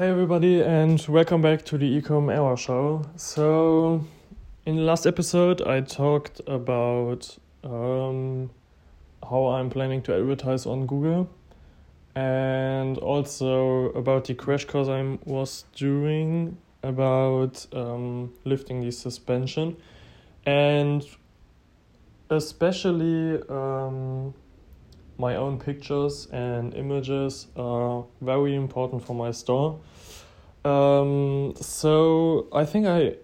Hey everybody, and welcome back to the Ecom Hour Show. So, in the last episode, I talked about um, how I'm planning to advertise on Google, and also about the crash course I was doing about um, lifting the suspension, and especially um, my own pictures and images are very important for my store. Um, so I think I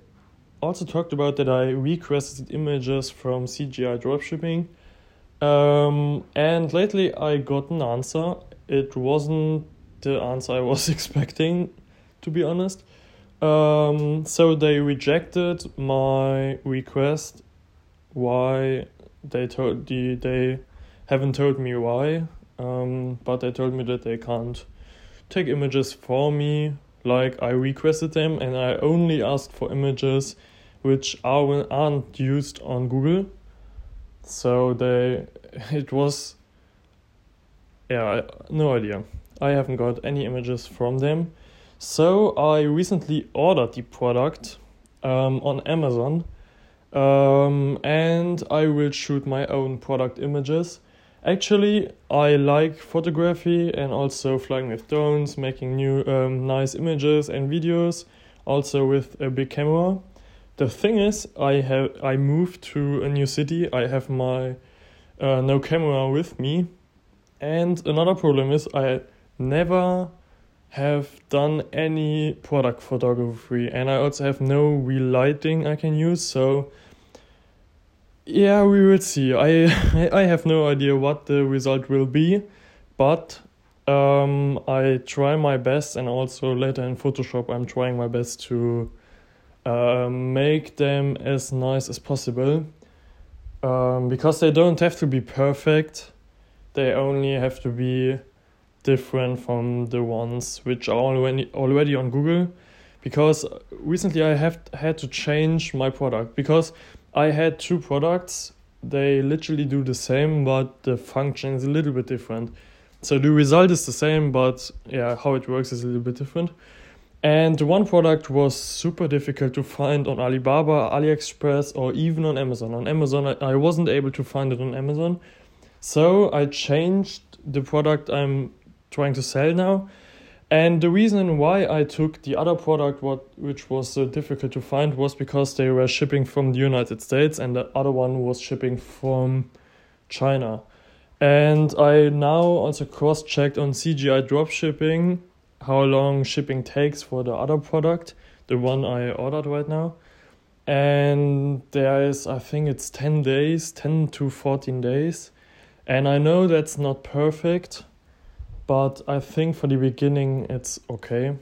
also talked about that I requested images from CGI dropshipping. Um, and lately I got an answer. It wasn't the answer I was expecting, to be honest. Um, so they rejected my request. Why they told the they haven't told me why, um, but they told me that they can't take images for me like I requested them, and I only asked for images which are, aren't used on Google. So they, it was, yeah, no idea. I haven't got any images from them. So I recently ordered the product um, on Amazon, um, and I will shoot my own product images Actually, I like photography and also flying with drones, making new um, nice images and videos, also with a big camera. The thing is, I have I moved to a new city. I have my uh, no camera with me, and another problem is I never have done any product photography, and I also have no real lighting I can use. So yeah, we will see. I I have no idea what the result will be, but um, I try my best, and also later in Photoshop, I'm trying my best to uh, make them as nice as possible. Um, because they don't have to be perfect, they only have to be different from the ones which are already already on Google. Because recently I have had to change my product because I had two products. They literally do the same, but the function is a little bit different. So the result is the same, but yeah, how it works is a little bit different. And one product was super difficult to find on Alibaba, AliExpress, or even on Amazon. On Amazon, I, wasn't able to find it on Amazon. So I changed the product I'm trying to sell now and the reason why I took the other product, what which was so difficult to find, was because they were shipping from the United States, and the other one was shipping from China. And I now also cross checked on CGI dropshipping how long shipping takes for the other product, the one I ordered right now. And there is, I think it's 10 days, 10 to 14 days. And I know that's not perfect but I think for the beginning it's okay.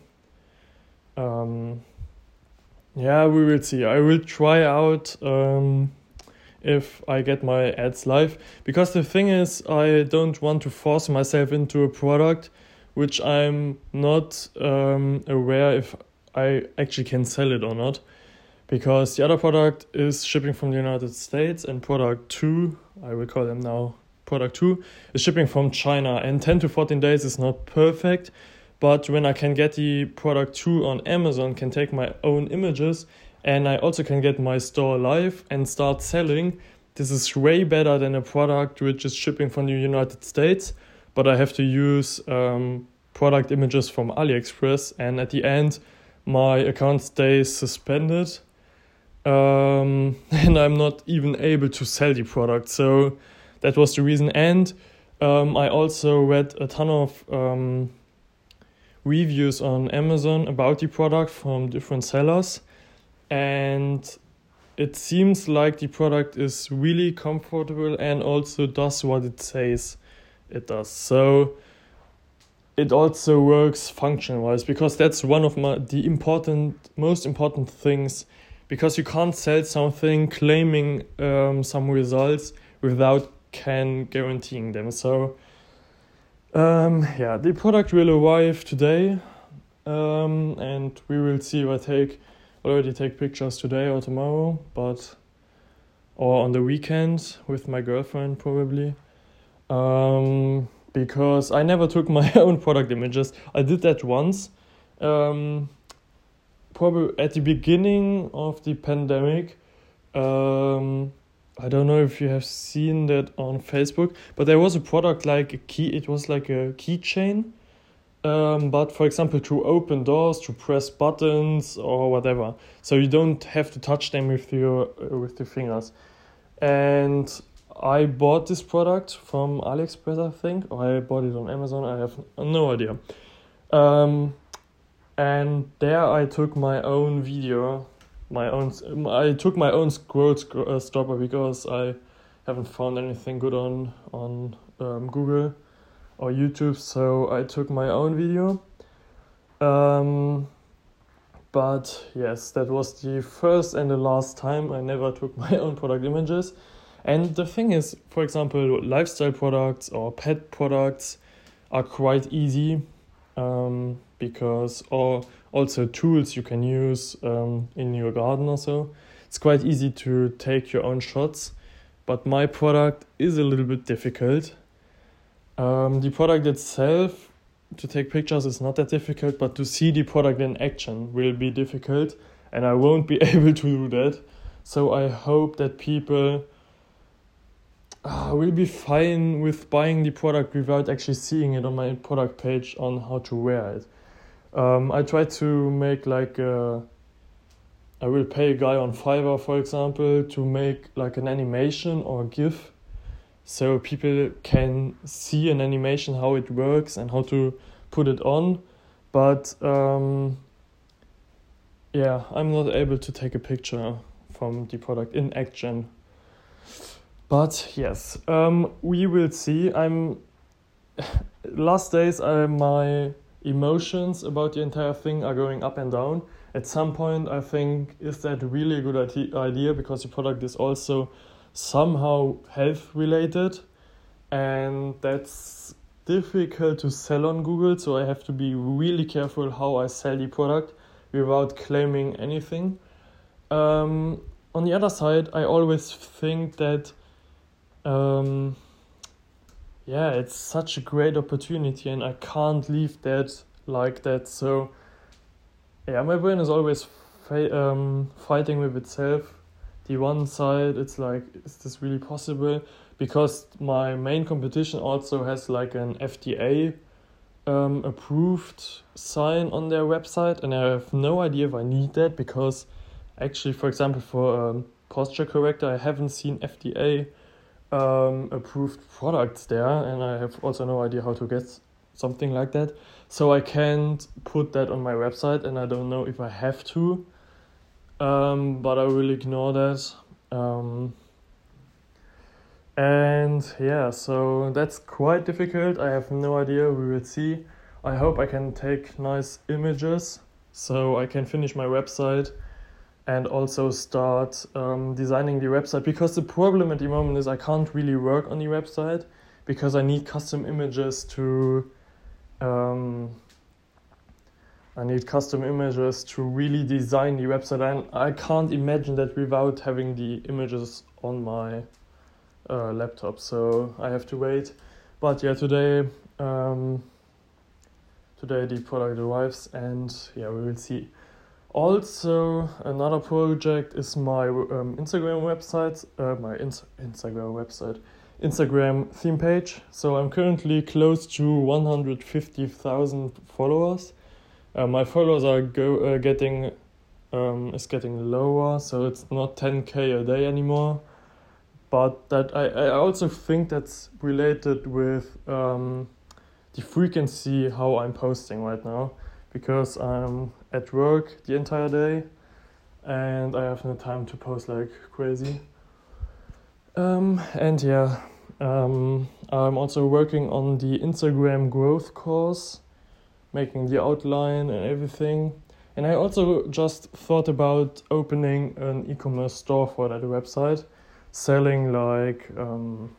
Um, yeah, we will see. I will try out um, if I get my ads live because the thing is, I don't want to force myself into a product which I'm not um, aware if I actually can sell it or not. Because the other product is shipping from the United States, and product two, I will call them now product 2 is shipping from China and 10 to 14 days is not perfect but when I can get the product 2 on Amazon can take my own images and I also can get my store live and start selling. This is way better than a product which is shipping from the United States but I have to use um, product images from AliExpress and at the end my account stays suspended um, and I'm not even able to sell the product. So that was the reason. And um, I also read a ton of um, reviews on Amazon about the product from different sellers, and it seems like the product is really comfortable and also does what it says it does. So it also works function wise because that's one of my the important most important things because you can't sell something claiming um, some results without can guaranteeing them. So um, yeah, the product will arrive today, um, and we will see if I take already take pictures today or tomorrow, but or on the weekend with my girlfriend probably. Um, because I never took my own product images. I did that once um, probably at the beginning of the pandemic. Um, I don't know if you have seen that on Facebook, but there was a product like a key. It was like a keychain, um, but for example, to open doors, to press buttons or whatever. So you don't have to touch them with your uh, with your fingers. And I bought this product from AliExpress, I think, or I bought it on Amazon. I have no idea. Um, and there I took my own video my own. I took my own scroll uh, stopper because I haven't found anything good on on um, Google or YouTube, so I took my own video. Um, but yes, that was the first and the last time I never took my own product images. And the thing is, for example, lifestyle products or pet products are quite easy um, because or also tools you can use um, in your garden or so. It's quite easy to take your own shots, but my product is a little bit difficult. Um, the product itself, to take pictures is not that difficult, but to see the product in action will be difficult, and I won't be able to do that. So I hope that people uh, will be fine with buying the product without actually seeing it on my product page on how to wear it. Um, I try to make like a, I will pay a guy on Fiverr, for example, to make like an animation or a GIF, so people can see an animation how it works and how to put it on. But um, yeah, I'm not able to take a picture from the product in action. But yes, um, we will see. I'm last days. I my emotions about the entire thing are going up and down. At some point, I think, is that really a good idea because the product is also somehow health related and that's difficult to sell on Google, so I have to be really careful how I sell the product without claiming anything. Um, on the other side, I always think that um, yeah, it's such a great opportunity, and I can't leave that like that. So, yeah, my brain is always fa- um, fighting with itself. The one side, it's like, is this really possible? Because my main competition also has like an FDA um, approved sign on their website, and I have no idea if I need that because actually, for example, for um, posture corrector, I haven't seen FDA um, approved products there, and I have also no idea how to get something like that. So I can't put that on my website, and I don't know if I have to. Um, but I will ignore that. Um, and yeah, so that's quite difficult. I have no idea. We will see. I hope I can take nice images so I can finish my website and also start um, designing the website. Because the problem at the moment is I can't really work on the website because I need custom images to um, I need custom images to really design the website. And I can't imagine that without having the images on my uh, laptop. So I have to wait. But yeah today um, today the product arrives and yeah we will see also, another project is my um, Instagram website, uh, my ins- Instagram website, Instagram theme page. So I'm currently close to 150,000 followers. Uh, my followers are go uh, getting um, is getting lower, so it's not 10k a day anymore. But that I, I also think that's related with um, the frequency how I'm posting right now because I'm at work the entire day and I have no time to post like crazy. Um, and yeah, um, I'm also working on the Instagram growth course, making the outline and everything. And I also just thought about opening an e commerce store for that website, selling like um,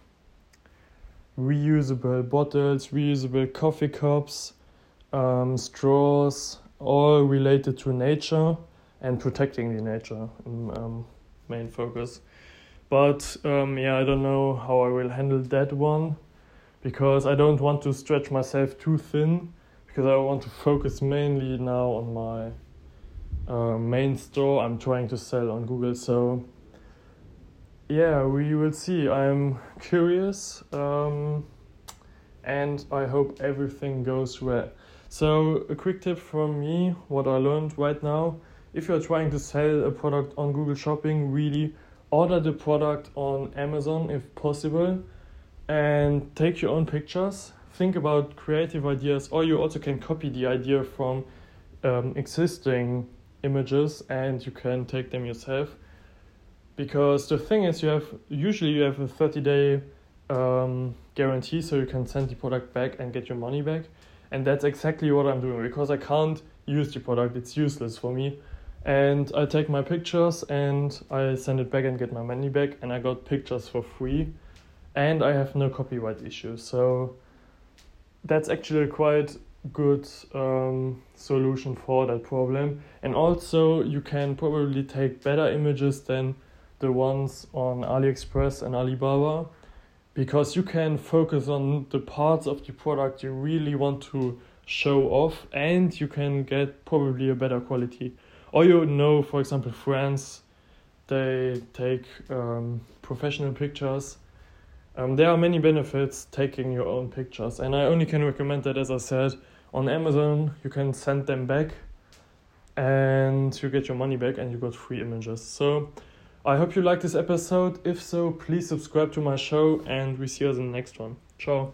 reusable bottles, reusable coffee cups, um, straws, all related to nature and protecting the nature um, main focus. But um, yeah, I don't know how I will handle that one because I don't want to stretch myself too thin because I want to focus mainly now on my uh, main store I'm trying to sell on Google. So yeah, we will see. I'm curious, um, and I hope everything goes well. So a quick tip from me: what I learned right now. If you're trying to sell a product on Google Shopping, really order the product on Amazon if possible and take your own pictures. Think about creative ideas, or you also can copy the idea from um, existing images and you can take them yourself. Because the thing is, you have usually you have a 30 day um, guarantee, so you can send the product back and get your money back. And that's exactly what I'm doing because I can't use the product, it's useless for me. And I take my pictures and I send it back and get my money back, and I got pictures for free, and I have no copyright issues. So that's actually a quite good um, solution for that problem. And also, you can probably take better images than the ones on AliExpress and Alibaba because you can focus on the parts of the product you really want to show off and you can get probably a better quality. Or you know, for example, France, they take um, professional pictures. Um, there are many benefits taking your own pictures, and I only can recommend that, as I said, on Amazon, you can send them back and you get your money back and you got free images. So I hope you like this episode. If so, please subscribe to my show and we see you in the next one. Ciao.